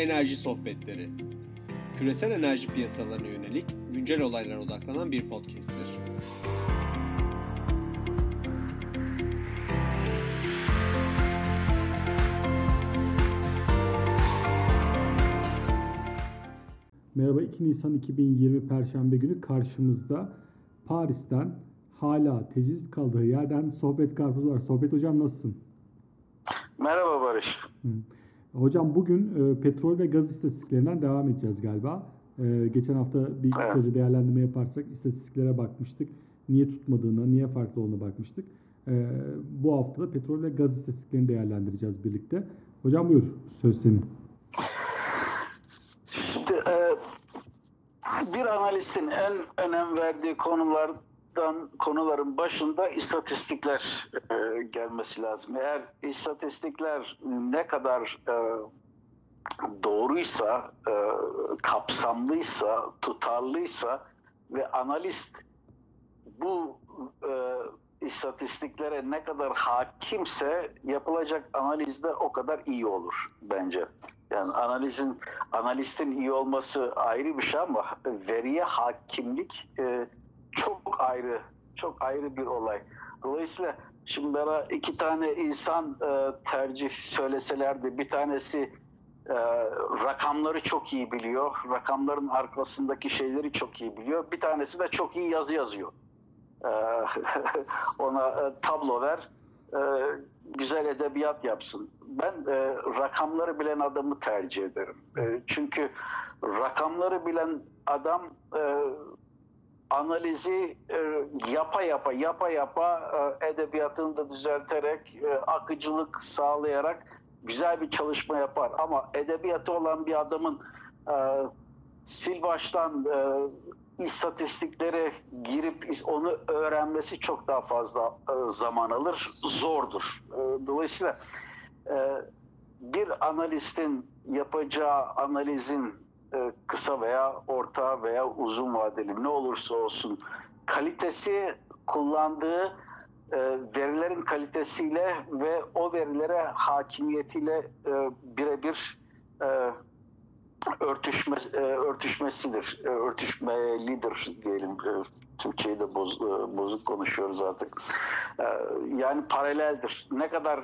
Enerji Sohbetleri Küresel enerji piyasalarına yönelik güncel olaylara odaklanan bir podcast'tir. Merhaba 2 Nisan 2020 Perşembe günü karşımızda Paris'ten hala teciz kaldığı yerden Sohbet Karpuz var. Sohbet hocam nasılsın? Merhaba Barış. Hı. Hocam bugün e, petrol ve gaz istatistiklerinden devam edeceğiz galiba. E, geçen hafta bir kısaca değerlendirme yaparsak istatistiklere bakmıştık. Niye tutmadığına, niye farklı olduğuna bakmıştık. E, bu hafta da petrol ve gaz istatistiklerini değerlendireceğiz birlikte. Hocam buyur, söz senin. Şimdi e, bir analistin en önem verdiği konular dan konuların başında istatistikler e, gelmesi lazım. Eğer istatistikler ne kadar e, doğruysa, e, kapsamlıysa, tutarlıysa ve analist bu e, istatistiklere ne kadar hakimse yapılacak analizde o kadar iyi olur bence. Yani analizin analistin iyi olması ayrı bir şey ama veriye hakimlik e, çok ayrı, çok ayrı bir olay. Dolayısıyla şimdi bana iki tane insan e, tercih söyleselerdi, bir tanesi e, rakamları çok iyi biliyor, rakamların arkasındaki şeyleri çok iyi biliyor, bir tanesi de çok iyi yazı yazıyor. E, ona e, tablo ver, e, güzel edebiyat yapsın. Ben e, rakamları bilen adamı tercih ederim. E, çünkü rakamları bilen adam e, analizi e, yapa yapa yapa yapa e, edebiyatını da düzelterek e, akıcılık sağlayarak güzel bir çalışma yapar. Ama edebiyatı olan bir adamın sil baştan istatistiklere girip onu öğrenmesi çok daha fazla zaman alır, zordur. Dolayısıyla bir analistin yapacağı analizin kısa veya orta veya uzun vadeli ne olursa olsun kalitesi kullandığı e, verilerin kalitesiyle ve o verilere hakimiyetiyle e, birebir örtüşme, örtüşmesidir, örtüşmelidir diyelim. Türkçeyi boz, bozuk konuşuyoruz artık. Yani paraleldir. Ne kadar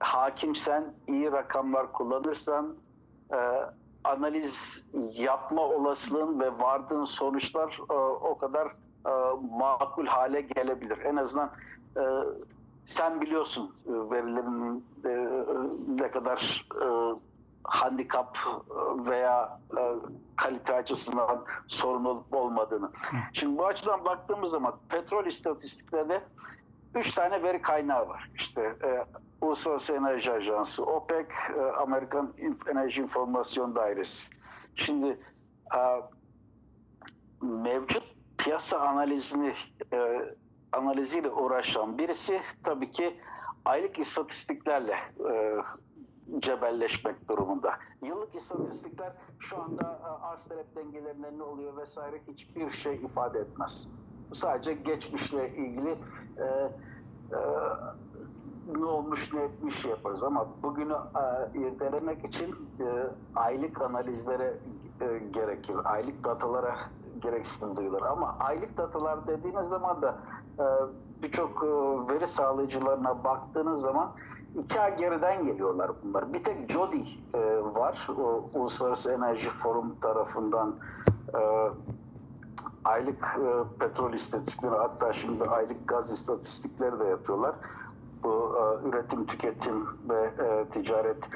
hakimsen, iyi rakamlar kullanırsan analiz yapma olasılığın ve vardığın sonuçlar e, o kadar e, makul hale gelebilir. En azından e, sen biliyorsun e, verilerin e, ne kadar e, handikap veya e, kalite açısından sorun olup olmadığını. Şimdi bu açıdan baktığımız zaman petrol istatistiklerinde üç tane veri kaynağı var. İşte e, Uluslararası Enerji Ajansı, OPEC, e, Amerikan Enerji İnformasyon Dairesi. Şimdi e, mevcut piyasa analizini e, analiziyle uğraşan birisi tabii ki aylık istatistiklerle cebelleşmek durumunda. Yıllık istatistikler şu anda arz talep dengelerine ne oluyor vesaire hiçbir şey ifade etmez. Sadece geçmişle ilgili e, e, ne olmuş ne etmiş yaparız ama bugünü e, irdelemek için e, aylık analizlere e, gerekir. Aylık datalara gereksinim duyulur. Ama aylık datalar dediğiniz zaman da e, birçok e, veri sağlayıcılarına baktığınız zaman iki ay geriden geliyorlar bunlar. Bir tek Jody e, var. O, Uluslararası Enerji Forum tarafından e, aylık e, petrol istatistikleri hatta şimdi aylık gaz istatistikleri de yapıyorlar bu e, üretim, tüketim ve e, ticaret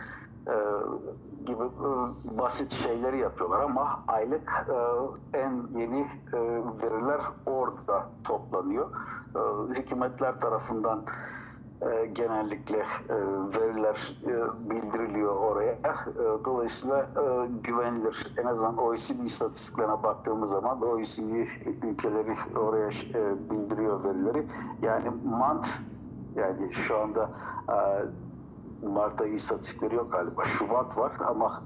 e, gibi e, basit şeyleri yapıyorlar ama aylık e, en yeni e, veriler orada toplanıyor. E, hükümetler tarafından e, genellikle e, veriler e, bildiriliyor oraya. E, dolayısıyla e, güvenilir. En azından OECD istatistiklerine baktığımız zaman OECD ülkeleri oraya bildiriyor verileri. Yani mant yani şu anda e, Mart ayı istatistikleri yok galiba. Şubat var ama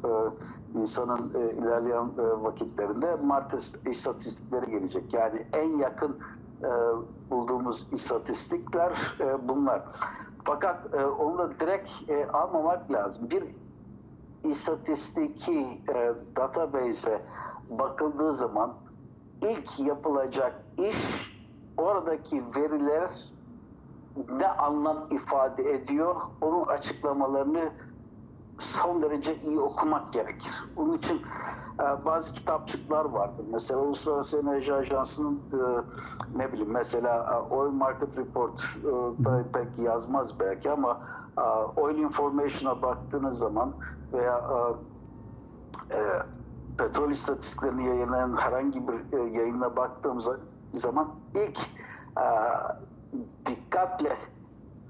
insanın ilerleyen vakitlerinde Mart istatistikleri gelecek. Yani en yakın e, bulduğumuz istatistikler e, bunlar. Fakat e, onu da direkt e, almamak lazım. Bir istatistiki e, database'e bakıldığı zaman ilk yapılacak iş oradaki veriler ne anlam ifade ediyor onun açıklamalarını son derece iyi okumak gerekir. Bunun için e, bazı kitapçıklar vardır. Mesela Uluslararası Enerji Ajansı'nın e, ne bileyim mesela e, Oil Market Report e, pek yazmaz belki ama e, Oil Information'a baktığınız zaman veya e, e, petrol istatistiklerini yayınlayan herhangi bir e, yayına baktığımız zaman ilk e, dikkatle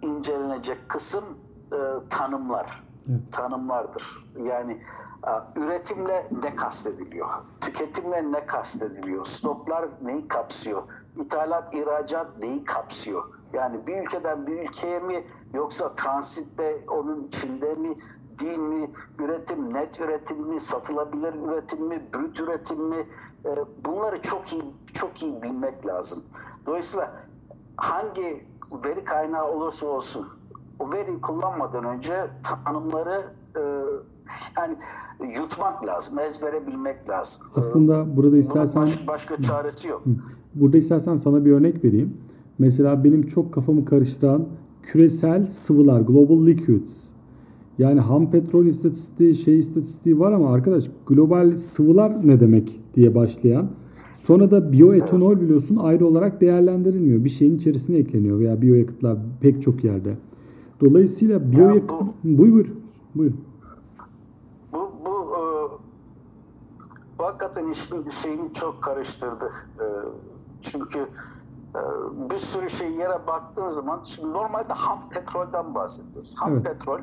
incelenecek kısım e, tanımlar. Evet. Tanımlardır. Yani e, üretimle ne kastediliyor? Tüketimle ne kastediliyor? Stoklar neyi kapsıyor? İthalat, ihracat neyi kapsıyor? Yani bir ülkeden bir ülkeye mi yoksa transitte onun içinde mi değil mi? Üretim net üretim mi? Satılabilir üretim mi? Brüt üretim mi? E, bunları çok iyi çok iyi bilmek lazım. Dolayısıyla hangi veri kaynağı olursa olsun o veriyi kullanmadan önce tanımları e, yani yutmak lazım, ezbere bilmek lazım. Aslında burada Bunun istersen baş- başka çaresi yok. Burada istersen sana bir örnek vereyim. Mesela benim çok kafamı karıştıran küresel sıvılar, global liquids. Yani ham petrol istatistiği, şey istatistiği var ama arkadaş global sıvılar ne demek diye başlayan. Sonra da biyoetanol biliyorsun ayrı olarak değerlendirilmiyor. Bir şeyin içerisine ekleniyor veya biyoyakıtlar pek çok yerde. Dolayısıyla biyoyakıt... bu- Buyur buyur. Buyur. Bu, bu, e, bu hakikaten işin şeyini çok karıştırdı. E, çünkü e, bir sürü şey yere baktığın zaman şimdi normalde ham petrolden bahsediyoruz. Ham Evet. petrol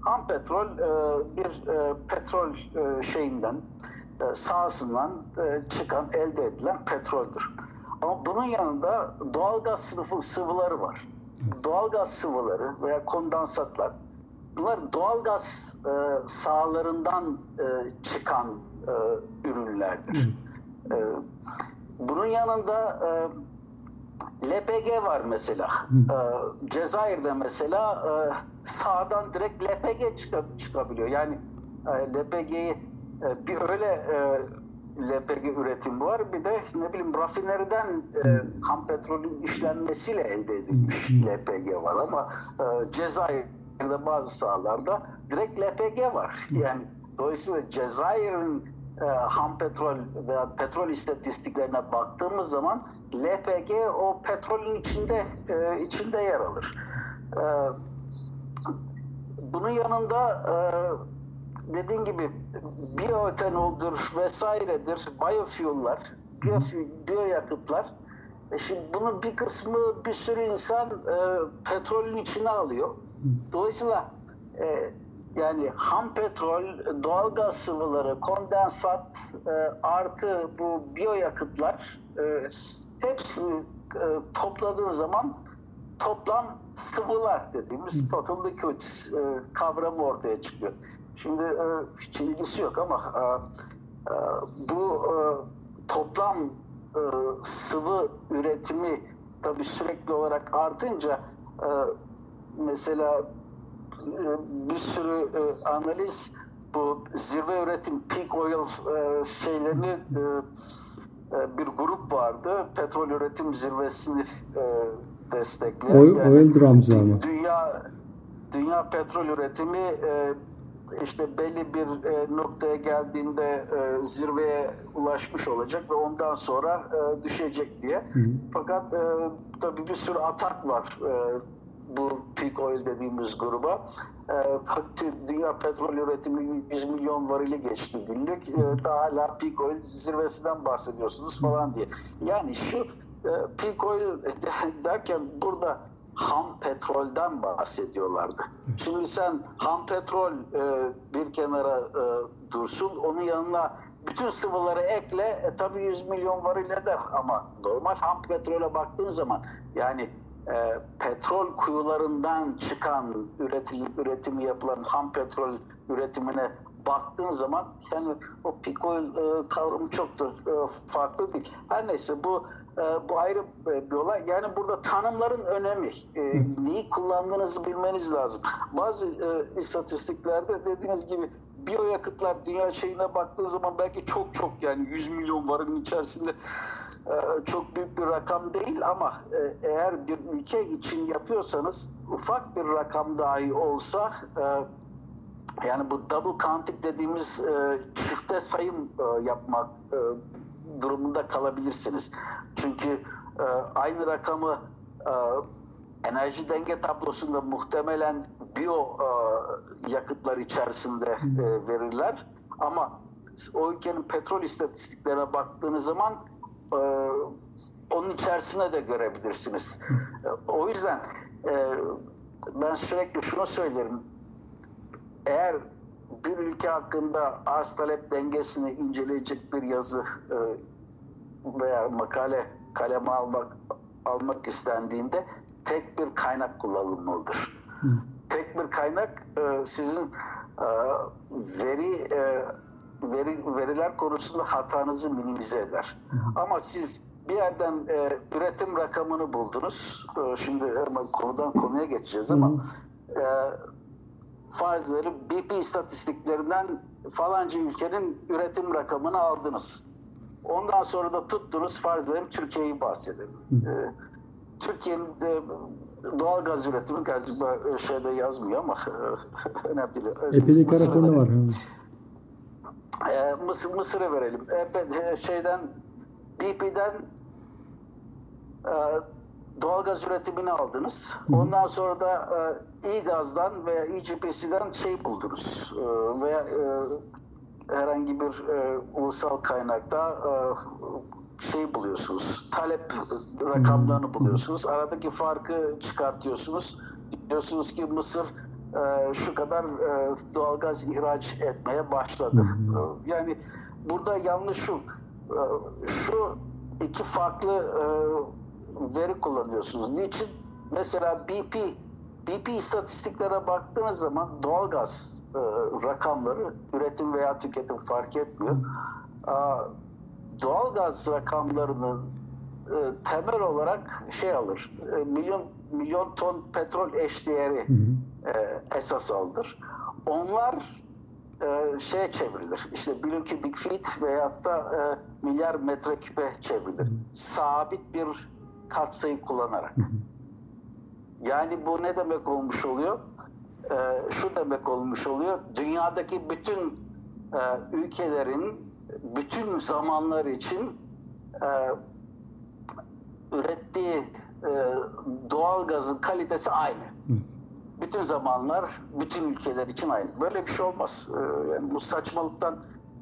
ham petrol e, bir e, petrol e, şeyinden e, sahasından e, çıkan elde edilen petroldür. Ama bunun yanında doğalgaz sınıfı sıvıları var. Doğalgaz sıvıları veya kondansatlar Bunlar doğalgaz e, sahalarından e, çıkan e, ürünlerdir. E, bunun yanında e, LPG var mesela. E, Cezayir'de mesela e, sahadan direkt LPG çıka- çıkabiliyor. Yani e, LPG'yi e, bir öyle e, LPG üretimi var. Bir de ne bileyim rafineriden e, ham petrolün işlenmesiyle elde edilmiş LPG var ama e, Cezayir'de bazı sahalarda direkt LPG var. Yani dolayısıyla Cezayir'in e, ham petrol veya petrol istatistiklerine baktığımız zaman LPG o petrolün içinde e, içinde yer alır. E, bunun yanında e, dediğin gibi biyoetanoldur vesairedir, biofuel'lar, biyofuel, biyoyakıtlar. E şimdi bunun bir kısmı bir sürü insan e, petrolün içine alıyor. Dolayısıyla e, yani ham petrol, doğalgaz sıvıları, kondensat e, artı bu biyoyakıtlar e, hepsini e, topladığın zaman toplam sıvılar dediğimiz total liquids e, kavramı ortaya çıkıyor. Şimdi e, hiç ilgisi yok ama e, e, bu e, toplam e, sıvı üretimi tabii sürekli olarak artınca e, mesela e, bir sürü e, analiz bu zirve üretim peak oil e, şeylerini e, e, bir grup vardı. Petrol üretim zirvesini e, destekleyen. Oil, Yani oil dramcı ama. Dünya dünya petrol üretimi e, işte belli bir e, noktaya geldiğinde e, zirveye ulaşmış olacak ve ondan sonra e, düşecek diye. Hı hı. Fakat e, tabii bir sürü atak var e, bu peak oil dediğimiz gruba. E, dünya petrol üretimi 100 milyon varili geçti günlük. E, daha hala peak oil zirvesinden bahsediyorsunuz falan diye. Yani şu e, peak oil derken burada ham petrolden bahsediyorlardı. Şimdi sen ham petrol e, bir kenara e, dursun, onun yanına bütün sıvıları ekle, e, tabii 100 milyon varil eder ama normal ham petrole baktığın zaman yani e, petrol kuyularından çıkan üretim, üretimi yapılan ham petrol üretimine baktığın zaman yani o peak oil e, kavramı çok da e, farklı değil. Her neyse bu e, bu ayrı bir olay. Yani burada tanımların önemi. E, neyi kullandığınızı bilmeniz lazım. Bazı e, istatistiklerde dediğiniz gibi biyoyakıtlar dünya şeyine baktığın zaman belki çok çok yani 100 milyon varın içerisinde e, çok büyük bir rakam değil ama e, eğer bir ülke için yapıyorsanız ufak bir rakam dahi olsa e, yani bu double counting dediğimiz çifte sayım yapmak durumunda kalabilirsiniz. Çünkü e, aynı rakamı e, enerji denge tablosunda muhtemelen biyo e, yakıtlar içerisinde e, verirler. Ama o ülkenin petrol istatistiklerine baktığınız zaman e, onun içerisine de görebilirsiniz. E, o yüzden e, ben sürekli şunu söylerim. Eğer bir ülke hakkında arz talep dengesini inceleyecek bir yazı e, veya makale kaleme almak almak istendiğinde tek bir kaynak kullanılmalıdır. Hı. Tek bir kaynak e, sizin e, veri e, veri veriler konusunda hatanızı minimize eder. Ama siz bir yerden e, üretim rakamını buldunuz. E, şimdi hemen konudan konuya geçeceğiz ama e, farzları BP istatistiklerinden falanca ülkenin üretim rakamını aldınız. Ondan sonra da tuttunuz farzlarım Türkiye'yi bahsedelim. E, Türkiye'nin doğal gaz üretimi galiba e, şeyde yazmıyor ama önemli değil. Epey de Mısır'ı karakolda verelim. var. ha. E, Mısır, Mısır'ı verelim. E, be- e, şeyden BP'den e, doğalgaz üretimini aldınız. Ondan sonra da e, İGAZ'dan veya İGPC'den şey buldunuz. E, veya e, herhangi bir e, ulusal kaynakta e, şey buluyorsunuz. Talep rakamlarını buluyorsunuz. Aradaki farkı çıkartıyorsunuz. Diyorsunuz ki Mısır e, şu kadar e, doğalgaz ihraç etmeye başladı. E, Yani burada yanlış şu. e, Şu iki farklı e, veri kullanıyorsunuz. Niçin? Mesela BP BP istatistiklere baktığınız zaman doğalgaz e, rakamları üretim veya tüketim fark etmiyor. Aa, doğalgaz rakamlarının e, temel olarak şey alır. e, milyon milyon ton petrol eşdeğeri e, esas alınır. Onlar e, şeye çevrilir. İşte billion cubic feet veyahut da e, milyar metreküpe çevrilir. Sabit bir katsayı kullanarak. Yani bu ne demek olmuş oluyor? Ee, şu demek olmuş oluyor. Dünyadaki bütün e, ülkelerin bütün zamanlar için e, ürettiği e, doğal gazın kalitesi aynı. Bütün zamanlar, bütün ülkeler için aynı. Böyle bir şey olmaz. Ee, yani bu saçmalıktan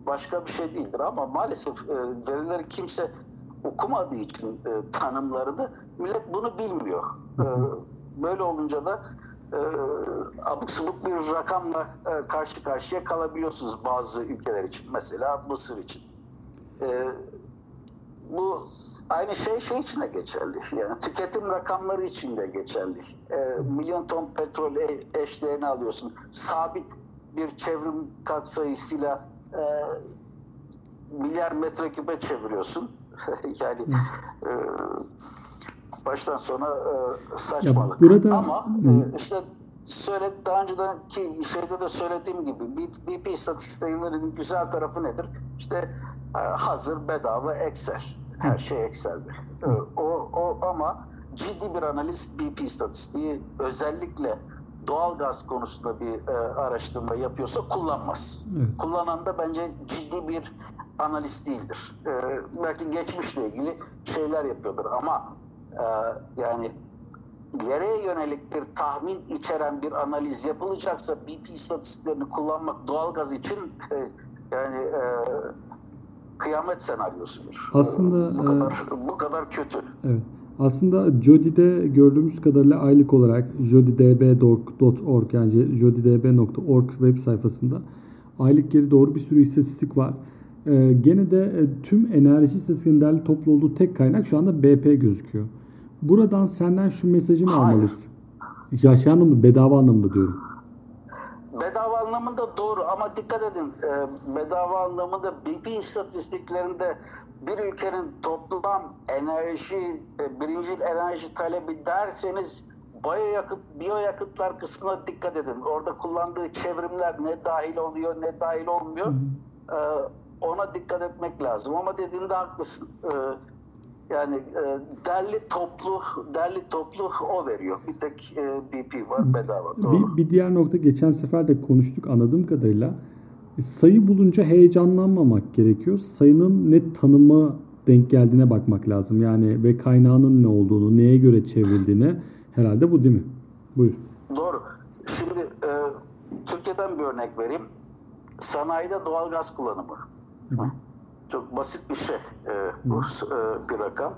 başka bir şey değildir ama maalesef e, verileri kimse okumadığı için e, tanımlarını millet bunu bilmiyor. E, böyle olunca da e, abuk subuk bir rakamla e, karşı karşıya kalabiliyorsunuz bazı ülkeler için. Mesela Mısır için. E, bu aynı şey şey için de geçerli. Yani tüketim rakamları için de geçerli. E, milyon ton petrol e- eşdeğerini alıyorsun. Sabit bir çevrim katsayısıyla e, milyar metreküpe çeviriyorsun. yani e, baştan sona e, saçmalık. Ya burada- Ama e, işte söyle daha önceki şeyde de söylediğim gibi BP istatistiklerinin güzel tarafı nedir? İşte e, hazır bedava Excel. Her şey Excel'de. E, O, o ama ciddi bir analist BP istatistiği özellikle doğal gaz konusunda bir e, araştırma yapıyorsa kullanmaz. Evet. Kullanan da bence ciddi bir analist değildir. E, belki geçmişle ilgili şeyler yapıyordur ama e, yani ileriye yönelik bir tahmin içeren bir analiz yapılacaksa BP istatistiklerini kullanmak doğalgaz için e, yani e, kıyamet senaryosudur. Aslında, bu e, kadar bu kadar kötü. Evet. Aslında Jodi'de gördüğümüz kadarıyla aylık olarak jodidb.org yani jodidb.org web sayfasında aylık geri doğru bir sürü istatistik var. Ee, gene de e, tüm enerji istatistiklerinin derli toplu olduğu tek kaynak şu anda BP gözüküyor. Buradan senden şu mesajı mı Hayır. almalıyız? Yaşayan anlamda, bedava anlamda diyorum. Bedava anlamında doğru ama dikkat edin e, bedava anlamında BP istatistiklerinde bir ülkenin toplam enerji, e, birinci enerji talebi derseniz Biyoyakıt, biyoyakıtlar kısmına dikkat edin. Orada kullandığı çevrimler ne dahil oluyor ne dahil olmuyor. Ee, ona dikkat etmek lazım. Ama dediğinde haklısın. Ee, yani e, derli toplu derli toplu o veriyor. Bir tek e, BP var bedava. Doğru. Bir, bir diğer nokta geçen sefer de konuştuk anladığım kadarıyla. e, Sayı bulunca heyecanlanmamak gerekiyor. Sayının net tanımı denk geldiğine bakmak lazım. Yani ve kaynağının ne olduğunu, neye göre çevrildiğini herhalde bu değil mi? Buyur. Doğru. Şimdi e, Türkiye'den bir örnek vereyim. Sanayide doğalgaz kullanımı. Çok basit bir şey e, bu e, bir rakam.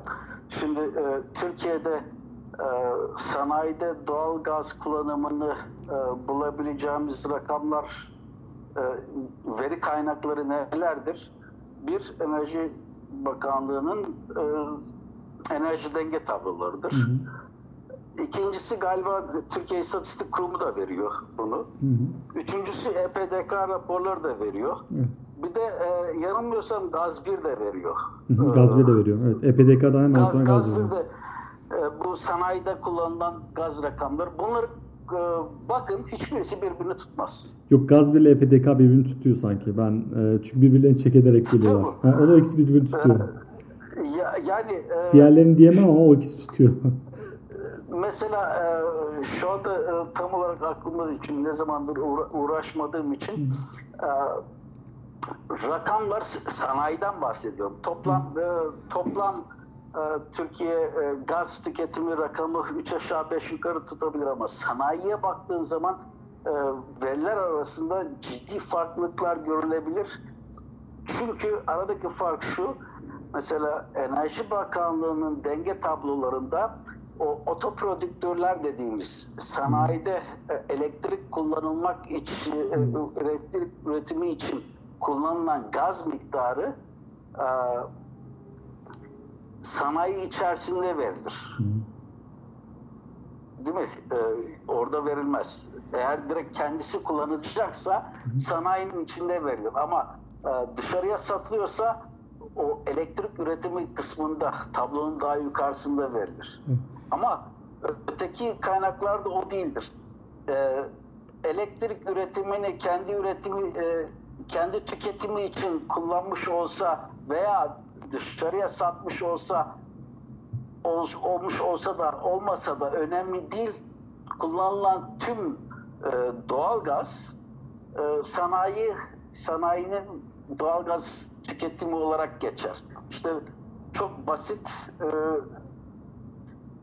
Şimdi e, Türkiye'de e, sanayide doğalgaz kullanımını e, bulabileceğimiz rakamlar e, veri kaynakları nelerdir? Bir Enerji Bakanlığı'nın e, enerji denge tablolarıdır. İkincisi galiba Türkiye İstatistik Kurumu da veriyor bunu. Hı hı. Üçüncüsü EPDK raporları da veriyor. Evet. Bir de e, yanılmıyorsam Gaz 1 de veriyor. Gaz bir de veriyor. Evet. E EPDK'dan hemen Gaz, gaz gaz 1 veriyor. de e, bu sanayide kullanılan gaz rakamları. Bunları e, bakın hiçbirisi birbirini tutmaz. Yok gaz bir ile EPDK birbirini tutuyor sanki. Ben e, çünkü birbirlerini çek ederek geliyorlar. Ha, o da ikisi birbirini tutuyor. Ya, yani e, Diğerlerini diyemem ama o ikisi tutuyor. mesela e, şu anda e, tam olarak aklımda çünkü ne zamandır uğra- uğraşmadığım için e, rakamlar sanayiden bahsediyorum. Toplam e, toplam e, Türkiye e, gaz tüketimi rakamı 3 aşağı 5 yukarı tutabilir ama sanayiye baktığın zaman e, veriler arasında ciddi farklılıklar görülebilir. Çünkü aradaki fark şu. Mesela Enerji Bakanlığı'nın denge tablolarında o otoprodüktörler dediğimiz sanayide e, elektrik kullanılmak için e, elektrik üretimi için kullanılan gaz miktarı e, sanayi içerisinde verilir. Değil mi? E, orada verilmez. Eğer direkt kendisi kullanacaksa sanayinin içinde verilir. Ama e, dışarıya satılıyorsa o elektrik üretimi kısmında tablonun daha yukarısında verilir. Ama öteki kaynaklarda o değildir. E, elektrik üretimini kendi üretimi e, kendi tüketimi için kullanmış olsa veya dışarıya satmış olsa ol- olmuş olsa da olmasa da önemli değil. Kullanılan tüm e, doğalgaz e, sanayi sanayinin doğalgaz tüketimi olarak geçer. İşte çok basit e,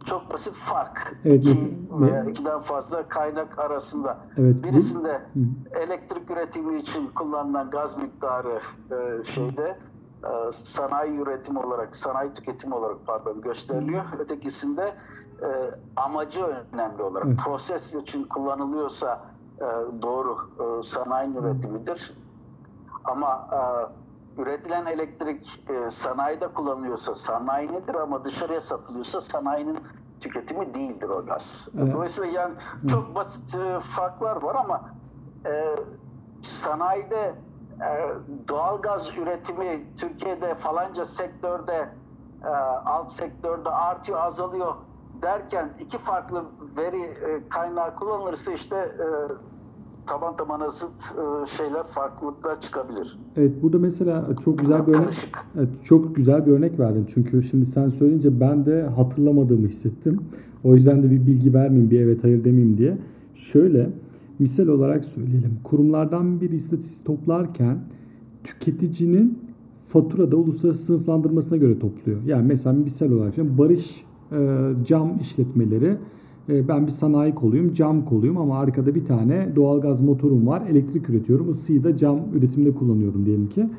çok basit fark. Evet, İki veya ikiden fazla kaynak arasında. Evet, bu- Birisinde Hı. elektrik üretimi için kullanılan gaz miktarı e, şeyde e, sanayi üretimi olarak, sanayi tüketimi olarak pardon gösteriliyor. Ötekisinde e, amacı önemli olarak. Evet. Proses için kullanılıyorsa e, doğru e, sanayi üretimidir. Ama e, üretilen elektrik e, sanayide kullanılıyorsa sanayinedir ama dışarıya satılıyorsa sanayinin tüketimi değildir o gaz. Evet. Dolayısıyla yani çok basit e, farklar var ama e, sanayide e, doğalgaz üretimi Türkiye'de falanca sektörde e, alt sektörde artıyor azalıyor derken iki farklı veri e, kaynağı kullanılırsa işte e, taban tabana zıt e, şeyler farklılıklar çıkabilir. Evet burada mesela çok güzel bir örnek, evet, çok güzel bir örnek verdin. Çünkü şimdi sen söyleyince ben de hatırlamadığımı hissettim. O yüzden de bir bilgi vermeyeyim, bir evet hayır demeyeyim diye. Şöyle misal olarak söyleyelim. Kurumlardan bir istatistik toplarken tüketicinin faturada uluslararası sınıflandırmasına göre topluyor. Yani mesela misal olarak Barış e, cam işletmeleri ben bir sanayi koluyum, cam koluyum ama arkada bir tane doğalgaz motorum var, elektrik üretiyorum, ısıyı da cam üretiminde kullanıyorum diyelim ki.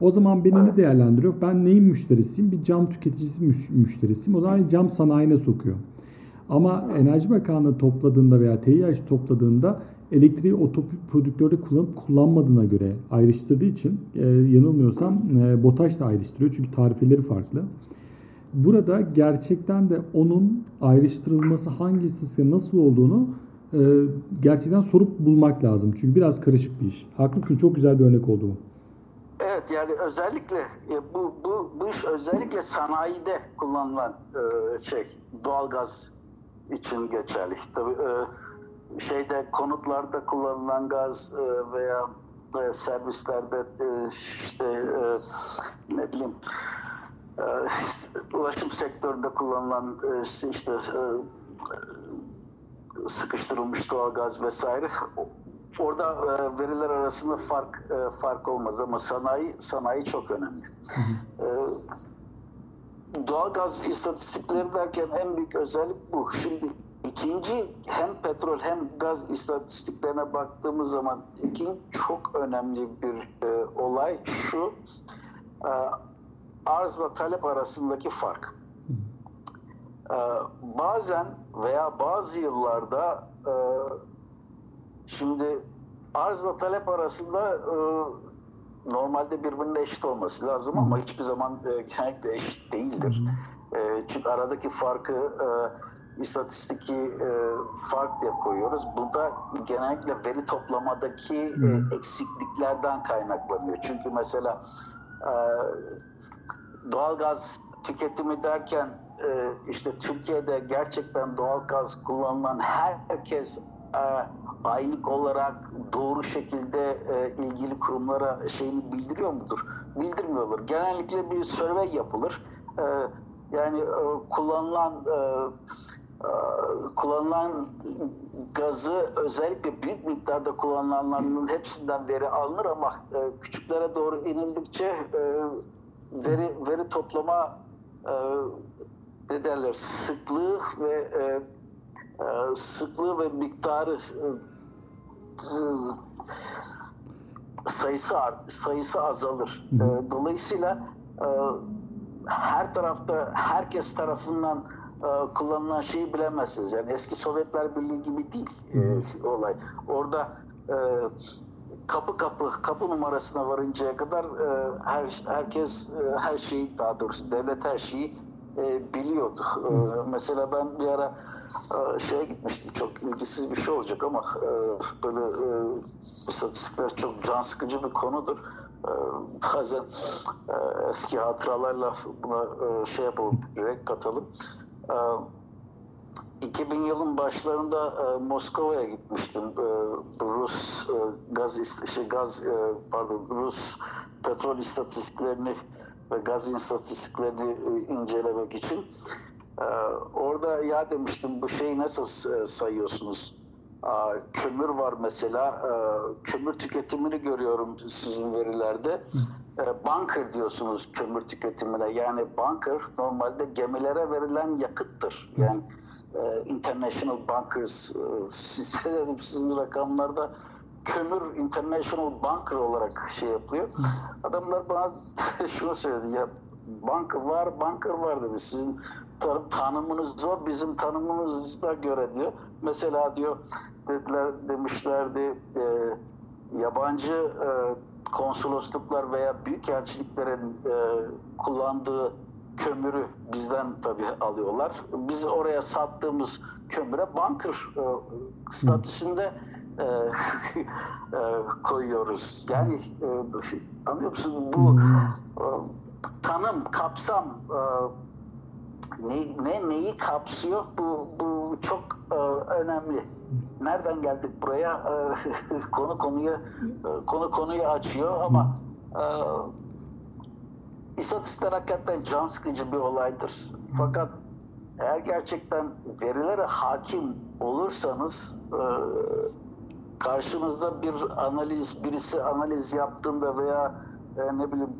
O zaman beni ne değerlendiriyor? Ben neyin müşterisiyim? Bir cam tüketicisi müş- müşterisiyim. O zaman cam sanayine sokuyor. Ama Enerji Bakanlığı topladığında veya TİH topladığında elektriği otoproduktörde kullanıp kullanmadığına göre ayrıştırdığı için e, yanılmıyorsam e, BOTAŞ da ayrıştırıyor çünkü tarifeleri farklı. Burada gerçekten de onun ayrıştırılması hangisi nasıl olduğunu e, gerçekten sorup bulmak lazım. Çünkü biraz karışık bir iş. Haklısın çok güzel bir örnek oldu bu. Evet yani özellikle e, bu bu bu iş özellikle sanayide kullanılan e, şey doğalgaz için geçerli. Tabii e, şeyde konutlarda kullanılan gaz e, veya e, servislerde e, işte e, ne bileyim ulaşım sektöründe kullanılan e, işte e, sıkıştırılmış doğalgaz vesaire orada e, veriler arasında fark fark olmaz ama sanayi sanayi çok önemli. E, doğalgaz istatistikleri derken en büyük özellik bu. Şimdi ikinci hem petrol hem gaz istatistiklerine baktığımız zaman ikinci çok önemli bir e, olay şu e, arzla talep arasındaki fark. E, bazen veya bazı yıllarda e, şimdi arzla talep arasında e, normalde birbirine eşit olması lazım ama hiçbir zaman e, genellikle eşit değildir. E, çünkü aradaki farkı e, istatistiki e, fark diye koyuyoruz. Bu da genellikle veri toplamadaki e, eksikliklerden kaynaklanıyor. Çünkü mesela e, doğalgaz tüketimi derken e, işte Türkiye'de gerçekten doğalgaz kullanılan herkes e, aylık olarak doğru şekilde e, ilgili kurumlara şeyini bildiriyor mudur? Bildirmiyorlar. Genellikle bir survey yapılır. E, yani e, kullanılan e, e, kullanılan gazı özellikle büyük miktarda kullanılanların hepsinden veri alınır ama e, küçüklere doğru inildikçe e, veri veri toplama e, ne derler sıklığı ve e, e, sıklığı ve miktarı e, sayısı art, sayısı azalır. E, Dolayısıyla e, her tarafta herkes tarafından e, kullanılan şeyi bilemezsiniz. Yani eski Sovyetler Birliği gibi değil e, olay. Orada e, kapı kapı kapı numarasına varıncaya kadar e, her herkes e, her şeyi daha doğrusu devlet her şeyi e, biliyordu. E, mesela ben bir ara e, şeye gitmiştim. Çok ilgisiz bir şey olacak ama e, böyle e, istatistikler çok can sıkıcı bir konudur. E, bazen e, eski hatıralarla buna e, şey yapalım, direkt katalım. E, 2000 yılın başlarında e, Moskova'ya gitmiştim. E, Rus e, gaz şey, gaz e, pardon Rus petrol istatistiklerini ve gaz istatistiklerini e, incelemek için. E, orada ya demiştim bu şeyi nasıl e, sayıyorsunuz? Aa, kömür var mesela. E, kömür tüketimini görüyorum sizin verilerde. E, bunker diyorsunuz kömür tüketimine. Yani bunker normalde gemilere verilen yakıttır. Yani e, International Bunkers e, sistemi sizin rakamlarda kömür International Bunker olarak şey yapılıyor. Adamlar bana şunu söyledi ya bunker var, bunker var dedi. Sizin tan- tanımınız o, bizim tanımımıza göre diyor. Mesela diyor dediler demişlerdi e, yabancı e, konsolosluklar veya büyükelçiliklerin e, kullandığı kömürü bizden tabii alıyorlar. Biz oraya sattığımız kömüre bunker e, statüsünde e, e, koyuyoruz. Yani e, anlıyor musun? Bu e, tanım, kapsam e, ne, ne neyi kapsıyor? Bu bu çok e, önemli. Nereden geldik buraya? E, konu konuyu e, konu konuyu açıyor ama e, İstatistikler hakikaten can sıkıcı bir olaydır. Fakat eğer gerçekten verilere hakim olursanız e, karşınızda bir analiz, birisi analiz yaptığında veya e, ne bileyim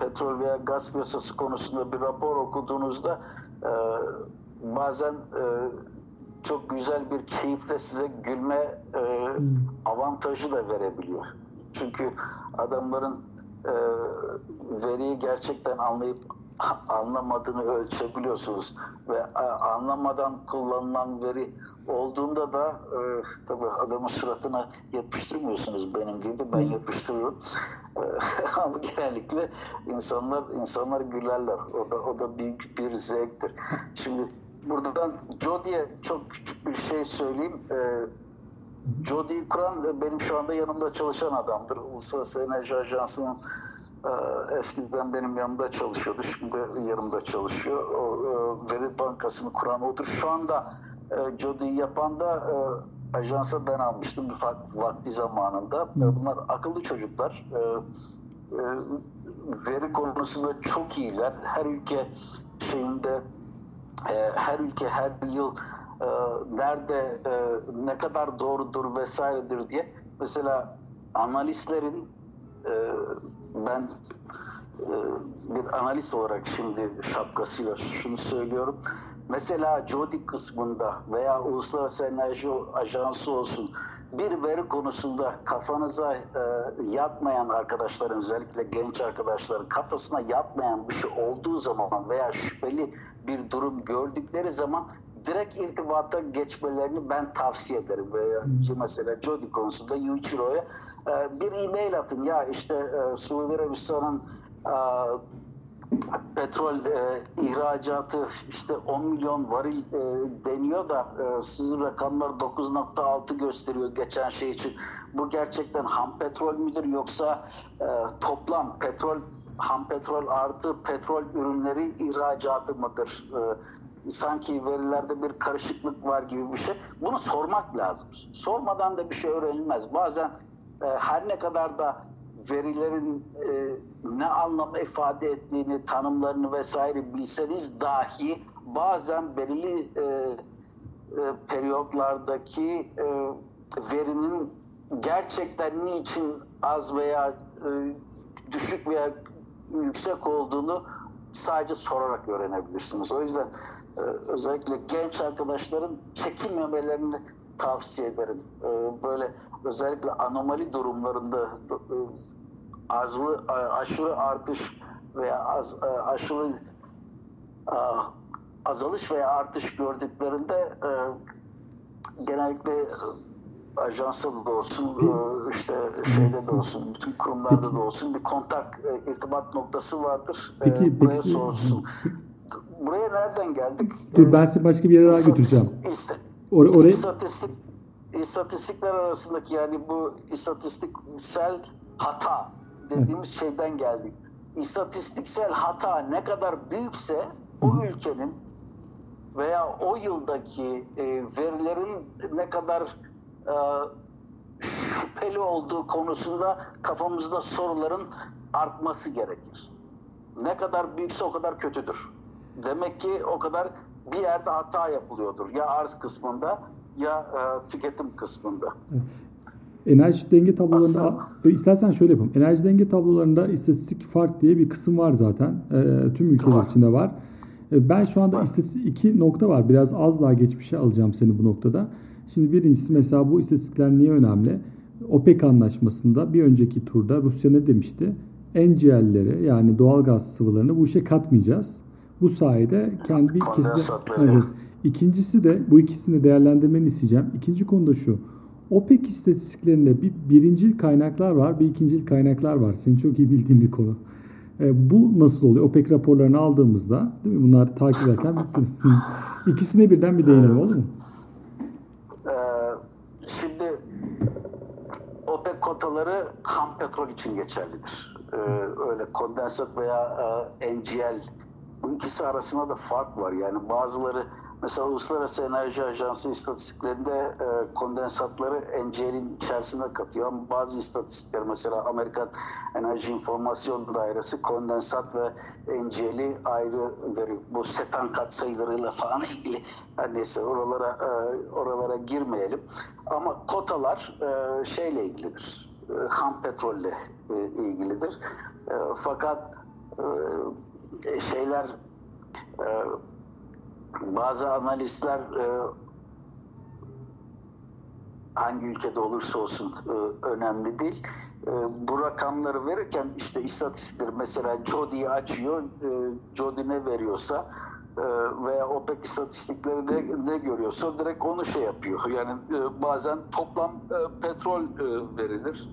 petrol veya gaz piyasası konusunda bir rapor okuduğunuzda e, bazen e, çok güzel bir keyifle size gülme e, avantajı da verebiliyor. Çünkü adamların e, veriyi gerçekten anlayıp anlamadığını ölçebiliyorsunuz. Ve a- anlamadan kullanılan veri olduğunda da e, tabii adamın suratına yapıştırmıyorsunuz benim gibi ben yapıştırıyorum E, ama genellikle insanlar insanlar gülerler. O da o da büyük bir zevktir. Şimdi buradan Jodi'ye çok küçük bir şey söyleyeyim. E, Jody Kuran da benim şu anda yanımda çalışan adamdır. Uluslararası Enerji Ajansı'nın e, eskiden benim yanımda çalışıyordu. Şimdi yanımda çalışıyor. O e, veri bankasını kuran odur. Şu anda e, Jodi'yi yapan da ajansa ben almıştım bir vakti zamanında. Bunlar akıllı çocuklar. Veri konusunda çok iyiler. Her ülke şeyinde her ülke her yıl e, nerede e, ne kadar doğrudur vesairedir diye mesela analistlerin e, ben e, bir analist olarak şimdi şapkasıyla şunu söylüyorum. Mesela Jodi kısmında veya Uluslararası Enerji Ajansı olsun bir veri konusunda kafanıza e, yatmayan arkadaşların özellikle genç arkadaşların kafasına yatmayan bir şey olduğu zaman veya şüpheli bir durum gördükleri zaman direkt irtibata geçmelerini ben tavsiye ederim. Veya mesela Jodi konusunda Yuichiro'ya e, bir e-mail atın. Ya işte e, Suudi Arabistan'ın e, petrol e, ihracatı işte 10 milyon varil e, deniyor da e, sizin rakamlar 9.6 gösteriyor geçen şey için. Bu gerçekten ham petrol müdür yoksa e, toplam petrol ham petrol artı petrol ürünleri ihracatı mıdır? E, sanki verilerde bir karışıklık var gibi bir şey. Bunu sormak lazım. Sormadan da bir şey öğrenilmez. Bazen e, her ne kadar da verilerin e, ne anlam ifade ettiğini, tanımlarını vesaire bilseniz dahi bazen belirli e, e, periyotlardaki e, verinin gerçekten niçin az veya e, düşük veya yüksek olduğunu sadece sorarak öğrenebilirsiniz. O yüzden e, özellikle genç arkadaşların çekinmemelerini tavsiye ederim. E, böyle özellikle anomali durumlarında e, azlı aşırı artış veya az, aşırı azalış veya artış gördüklerinde genellikle ajansa da olsun, e, işte şeyde de olsun, bütün kurumlarda Peki. da olsun bir kontak, e, irtibat noktası vardır. E, Peki, buraya peki- sorsun. Buraya nereden geldik? Dur ben sizi başka bir yere daha götüreceğim. İste, Or- oraya İstatistik istatistikler arasındaki yani bu istatistiksel hata dediğimiz şeyden geldik. İstatistiksel hata ne kadar büyükse o ülkenin veya o yıldaki verilerin ne kadar e, şüpheli olduğu konusunda kafamızda soruların artması gerekir. Ne kadar büyükse o kadar kötüdür. Demek ki o kadar bir yerde hata yapılıyordur. Ya arz kısmında ya e, tüketim kısmında. enerji denge tablolarında Aslında- istersen şöyle yapalım. Enerji denge tablolarında istatistik fark diye bir kısım var zaten. E, tüm ülkeler Var. içinde var. E, ben şu anda istatistik iki nokta var. Biraz az daha geçmişe alacağım seni bu noktada. Şimdi birincisi mesela bu istatistikler niye önemli? OPEC anlaşmasında bir önceki turda Rusya ne demişti? NGL'leri yani doğalgaz sıvılarını bu işe katmayacağız. Bu sayede kendi ülkesinde... Kondensatları. Evet. İkincisi de bu ikisini değerlendirmeni isteyeceğim. İkinci konu da şu. OPEC istatistiklerinde bir birincil kaynaklar var, bir ikincil kaynaklar var. Senin çok iyi bildiğin bir konu. E, bu nasıl oluyor? OPEC raporlarını aldığımızda, değil mi? Bunlar takip ederken ikisine birden bir değinelim olur mu? Ee, şimdi OPEC kotaları ham petrol için geçerlidir. Ee, öyle kondensat veya e, NGL bu ikisi arasında da fark var. Yani bazıları mesela Uluslararası Enerji Ajansı istatistiklerinde e, kondensatları NGL'in içerisine katıyor. Ama bazı istatistikler mesela Amerikan Enerji İnformasyon Dairesi kondensat ve NGL'i ayrı veriyor. Bu setan katsayılarıyla falan ilgili her neyse oralara e, oralara girmeyelim. Ama kotalar e, şeyle ilgilidir. E, ham petrolle e, ilgilidir. E, fakat e, şeyler e, bazı analistler e, hangi ülkede olursa olsun e, önemli değil. E, bu rakamları verirken işte istatistikleri mesela Jodi'yi açıyor, e, Jodi ne veriyorsa e, veya OPEC istatistikleri ne, ne görüyorsa direkt onu şey yapıyor. Yani e, bazen toplam e, petrol e, verilir.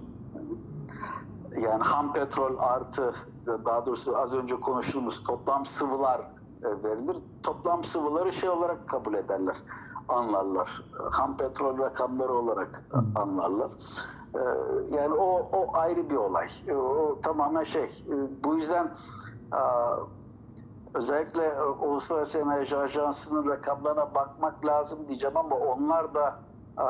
Yani ham petrol artı daha doğrusu az önce konuştuğumuz toplam sıvılar verilir. Toplam sıvıları şey olarak kabul ederler, anlarlar. Ham petrol rakamları olarak e, anlarlar. E, Yani o, o ayrı bir olay. E, O tamamen şey. e, Bu yüzden e, özellikle e, Uluslararası Enerji Ajansı'nın rakamlarına bakmak lazım diyeceğim ama onlar da e,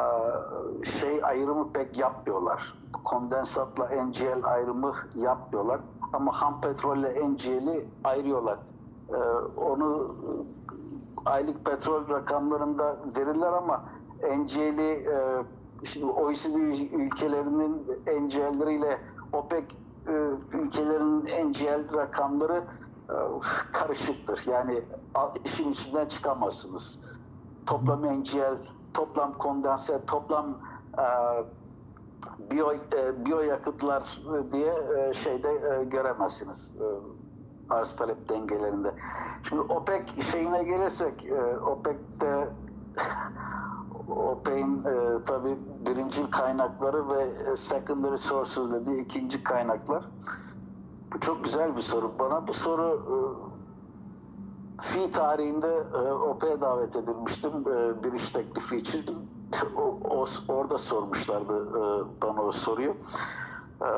şey ayrımı pek yapmıyorlar. Kondensatla NGL ayrımı yapmıyorlar. Ama ham petrolle NGL'i ayırıyorlar. E, onu e, aylık petrol rakamlarında verirler ama NGL'i e, şimdi OECD ülkelerinin NGL'leriyle OPEC e, ülkelerinin NGL rakamları karışıktır. Yani işin içinden çıkamazsınız. Toplam NGL, toplam kondense, toplam biyo, e, biyoyakıtlar diye şeyde göremezsiniz. Arz talep dengelerinde. Şimdi OPEC şeyine gelirsek, e, OPEC'te OPEC'in e, tabi birincil kaynakları ve e, secondary sources dediği ikinci kaynaklar. Bu çok güzel bir soru. Bana bu soru e, fi tarihinde e, OPEC'e davet edilmiştim e, bir iş teklifi için. O, o- orada sormuşlardı e, bana o soruyu. E,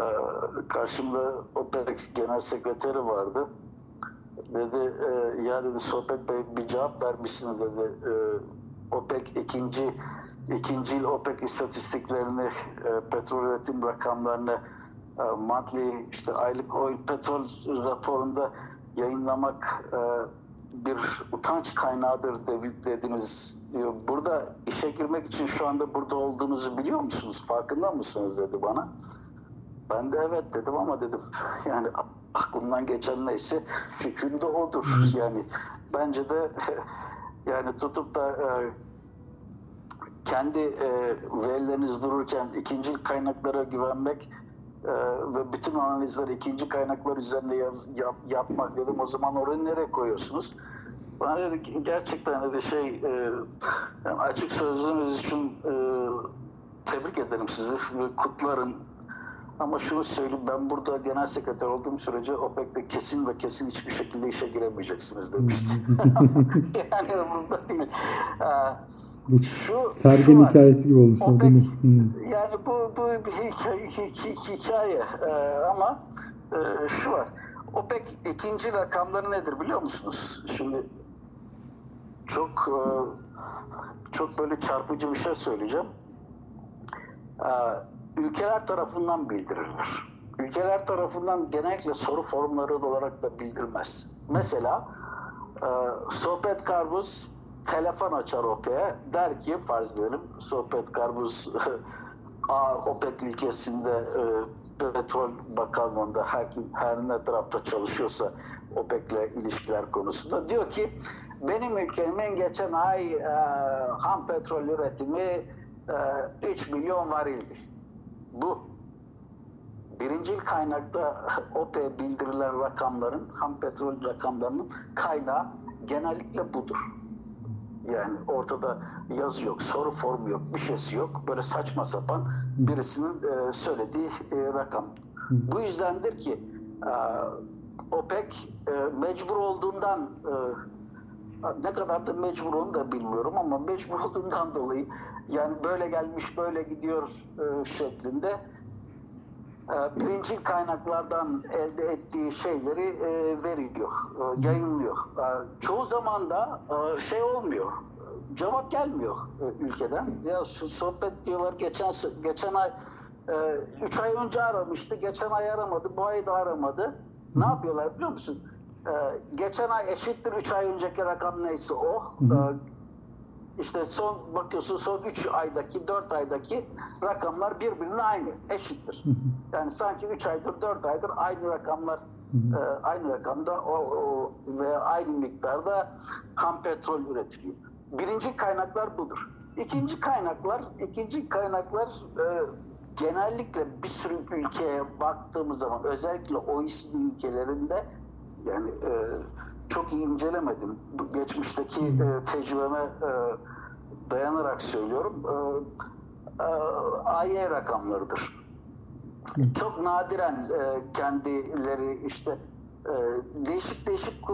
karşımda OPEC genel sekreteri vardı. Dedi e, ya dedi Sohbet Bey bir cevap vermişsiniz dedi. E, OPEC ikinci ikinci yıl OPEC istatistiklerini e, petrol üretim rakamlarını e, monthly işte aylık oil petrol raporunda yayınlamak e, bir utanç kaynağıdır de- dediniz diyor. Burada işe girmek için şu anda burada olduğunuzu biliyor musunuz? Farkında mısınız dedi bana. Ben de evet dedim ama dedim yani aklımdan geçen neyse fikrim de odur. Yani bence de yani tutup da e, kendi e, verileriniz dururken ikinci kaynaklara güvenmek e, ve bütün analizleri ikinci kaynaklar üzerine yaz- yap- yapmak dedim. O zaman orayı nereye koyuyorsunuz? Bana dedi ki gerçekten dedi şey e, yani açık sözlüğünüz için e, tebrik ederim sizi ve kutlarım. Ama şunu söyleyeyim ben burada genel sekreter olduğum sürece OPEC'te kesin ve kesin hiçbir şekilde işe giremeyeceksiniz demişti. yani burada değil. Ee, Bu Şu- Sergen şu hikayesi gibi olmuş o değil mi? OPEC yani bu, bu bir hikaye, hi- hikaye. Ee, ama e, şu var. OPEC ikinci rakamları nedir biliyor musunuz? Şimdi çok e, çok böyle çarpıcı bir şey söyleyeceğim. Ee, ülkeler tarafından bildirilir. Ülkeler tarafından genellikle soru formları olarak da bildirilmez. Mesela e, Sohbet Karbuz telefon açar OPEC'e der ki farz edelim Sohbet Karbuz A, OPEC ülkesinde e, petrol bakanlığında her, her ne tarafta çalışıyorsa OPEC'le ilişkiler konusunda diyor ki benim ülkemin geçen ay e, ham petrol üretimi e, 3 milyon varildi. Bu birincil kaynakta OPEC bildirilen rakamların, ham petrol rakamlarının kaynağı genellikle budur. Yani ortada yazı yok, soru formu yok, bir şeysi yok. Böyle saçma sapan birisinin e, söylediği e, rakam. Bu yüzdendir ki e, OPEC e, mecbur olduğundan e, ne kadar da mecbur onu da bilmiyorum ama mecbur olduğundan dolayı yani böyle gelmiş böyle gidiyor e, şeklinde e, birincil kaynaklardan elde ettiği şeyleri e, veriyor, e, yayınlıyor. E, çoğu zaman da e, şey olmuyor, e, cevap gelmiyor e, ülkeden. Ya sohbet diyorlar geçen geçen ay 3 ay önce aramıştı, geçen ay aramadı, bu ay da aramadı. Ne yapıyorlar biliyor musun? E, geçen ay eşittir 3 ay önceki rakam neyse o. Hı hı. E, işte son bakıyorsun son 3 aydaki 4 aydaki rakamlar birbirine aynı eşittir. Yani sanki 3 aydır 4 aydır aynı rakamlar e, aynı rakamda o, o ve aynı miktarda ham petrol üretiliyor. Birinci kaynaklar budur. İkinci kaynaklar ikinci kaynaklar e, genellikle bir sürü ülkeye baktığımız zaman özellikle OECD ülkelerinde yani e, çok iyi incelemedim. Bu geçmişteki e, tecrübeme e, dayanarak söylüyorum. E, e, AY rakamlarıdır. Çok nadiren e, kendileri işte e, değişik değişik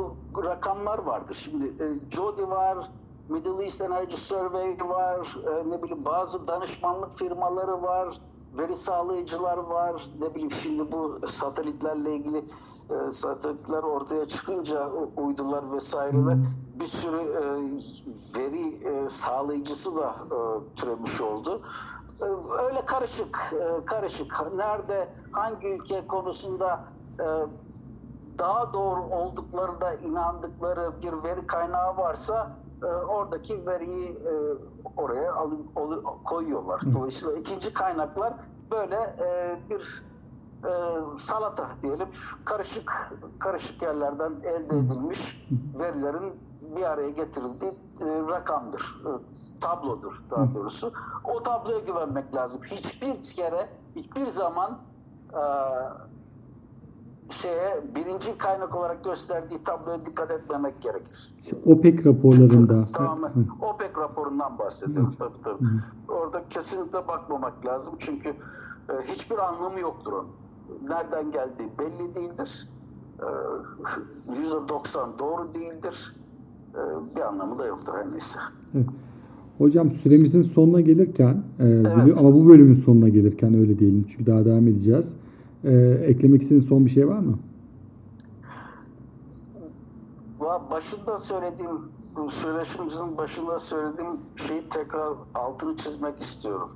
rakamlar vardır. Şimdi e, Jody var, Middle East Energy Survey var, e, ne bileyim bazı danışmanlık firmaları var, veri sağlayıcılar var, ne bileyim şimdi bu satelitlerle ilgili e, satelitler ortaya çıkınca uydular vesaireler bir sürü e, veri e, sağlayıcısı da e, türemiş oldu. E, öyle karışık, e, karışık. Nerede, hangi ülke konusunda e, daha doğru olduklarına inandıkları bir veri kaynağı varsa e, oradaki veriyi e, oraya olu- koyuyorlar. Dolayısıyla ikinci kaynaklar böyle e, bir e, salata diyelim karışık karışık yerlerden elde edilmiş verilerin bir araya getirildiği e, rakamdır, e, tablodur daha doğrusu. O tabloya güvenmek lazım. Hiçbir kere, hiçbir zaman e, şeye birinci kaynak olarak gösterdiği tabloya dikkat etmemek gerekir. OPEC raporlarında. Tamamen Hı. OPEC raporundan bahsediyorum tabii tabii. Orada kesinlikle bakmamak lazım çünkü e, hiçbir anlamı yoktur onun. Nereden geldiği belli değildir. E, %90 doğru değildir. E, bir anlamı da yoktur her neyse. Evet. Hocam süremizin sonuna gelirken, e, Evet. ama bu bölümün sonuna gelirken öyle diyelim çünkü daha devam edeceğiz. E, eklemek istediğiniz son bir şey var mı? Başında söylediğim, bu söyleşimizin başında söylediğim şeyi tekrar altını çizmek istiyorum.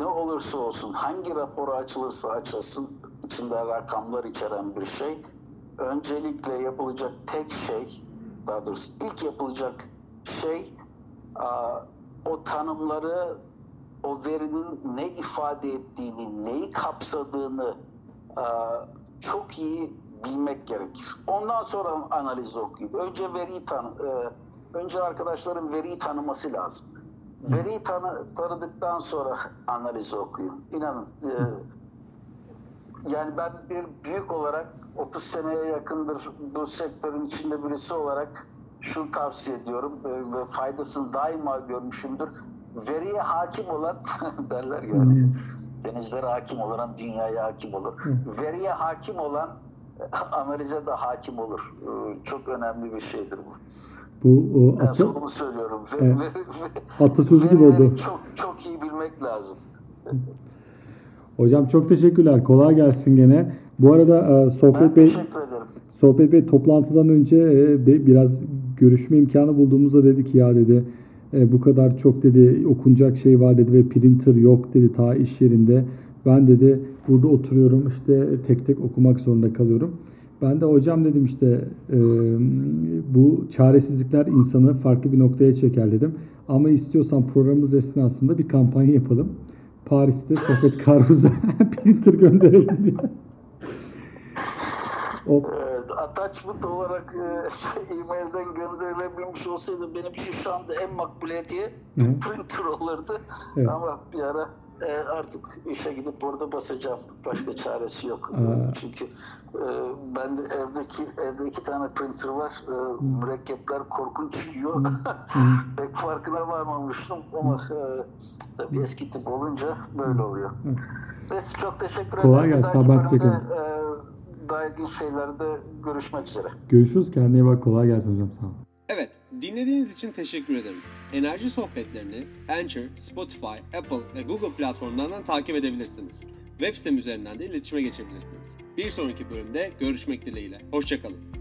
Ne olursa olsun, hangi raporu açılırsa açılsın, içinde rakamlar içeren bir şey, öncelikle yapılacak tek şey, daha doğrusu ilk yapılacak şey, o tanımları, o verinin ne ifade ettiğini, neyi kapsadığını çok iyi bilmek gerekir. Ondan sonra analizi okuyun. Önce veriyi tanı, e, önce arkadaşların veriyi tanıması lazım. Veriyi tanı, tanıdıktan sonra analizi okuyun. İnanın. e, yani ben bir büyük olarak 30 seneye yakındır bu sektörün içinde birisi olarak şunu tavsiye ediyorum e, ve faydasını daima görmüşümdür. Veriye hakim olan derler yani. Denizlere hakim olan dünyaya hakim olur. Veriye hakim olan analize de hakim olur. E, Çok önemli bir şeydir bu. Bu o, Ben ata, sonumu söylüyorum. Ve, Evet. ve, ve, atasözü gibi oldu. çok çok iyi bilmek lazım. Hocam çok teşekkürler. Kolay gelsin gene. Bu arada e, Ben Sohbet Bey teşekkür ederim. Sohbet Bey toplantıdan önce e, bi- biraz görüşme imkanı bulduğumuzda dedi ki ya dedi e, bu kadar çok dedi okunacak şey var dedi ve printer yok dedi ta iş yerinde. Ben dedi burada oturuyorum işte tek tek okumak zorunda kalıyorum. Ben de hocam dedim işte e, bu çaresizlikler insanı farklı bir noktaya çeker dedim. Ama istiyorsan programımız esnasında bir kampanya yapalım. Paris'te Sohbet Karpuz'a printer gönderelim diye. O, Evet, attachment olarak e, şey, e-mailden gönderilebilmiş olsaydı benim için şu anda en makbul hediye printer olurdu. Evet. Ama bir ara e, artık işe gidip orada basacağım. Başka çaresi yok. Aa. Çünkü e, ben de evdeki evde iki tane printer var. E, mürekkepler korkunç yiyor. Pek farkına varmamıştım ama e, tabii eski tip olunca böyle oluyor. Neyse çok teşekkür ederim. Kolay gelsin, haber bölümde, çekelim. e, daha ilginç şeylerde görüşmek üzere. Görüşürüz. Kendine bak. Kolay gelsin hocam. Sağ ol. Evet, dinlediğiniz için teşekkür ederim. Enerji sohbetlerini Anchor, Spotify, Apple ve Google platformlarından takip edebilirsiniz. Web sitem üzerinden de iletişime geçebilirsiniz. Bir sonraki bölümde görüşmek dileğiyle. Hoşçakalın.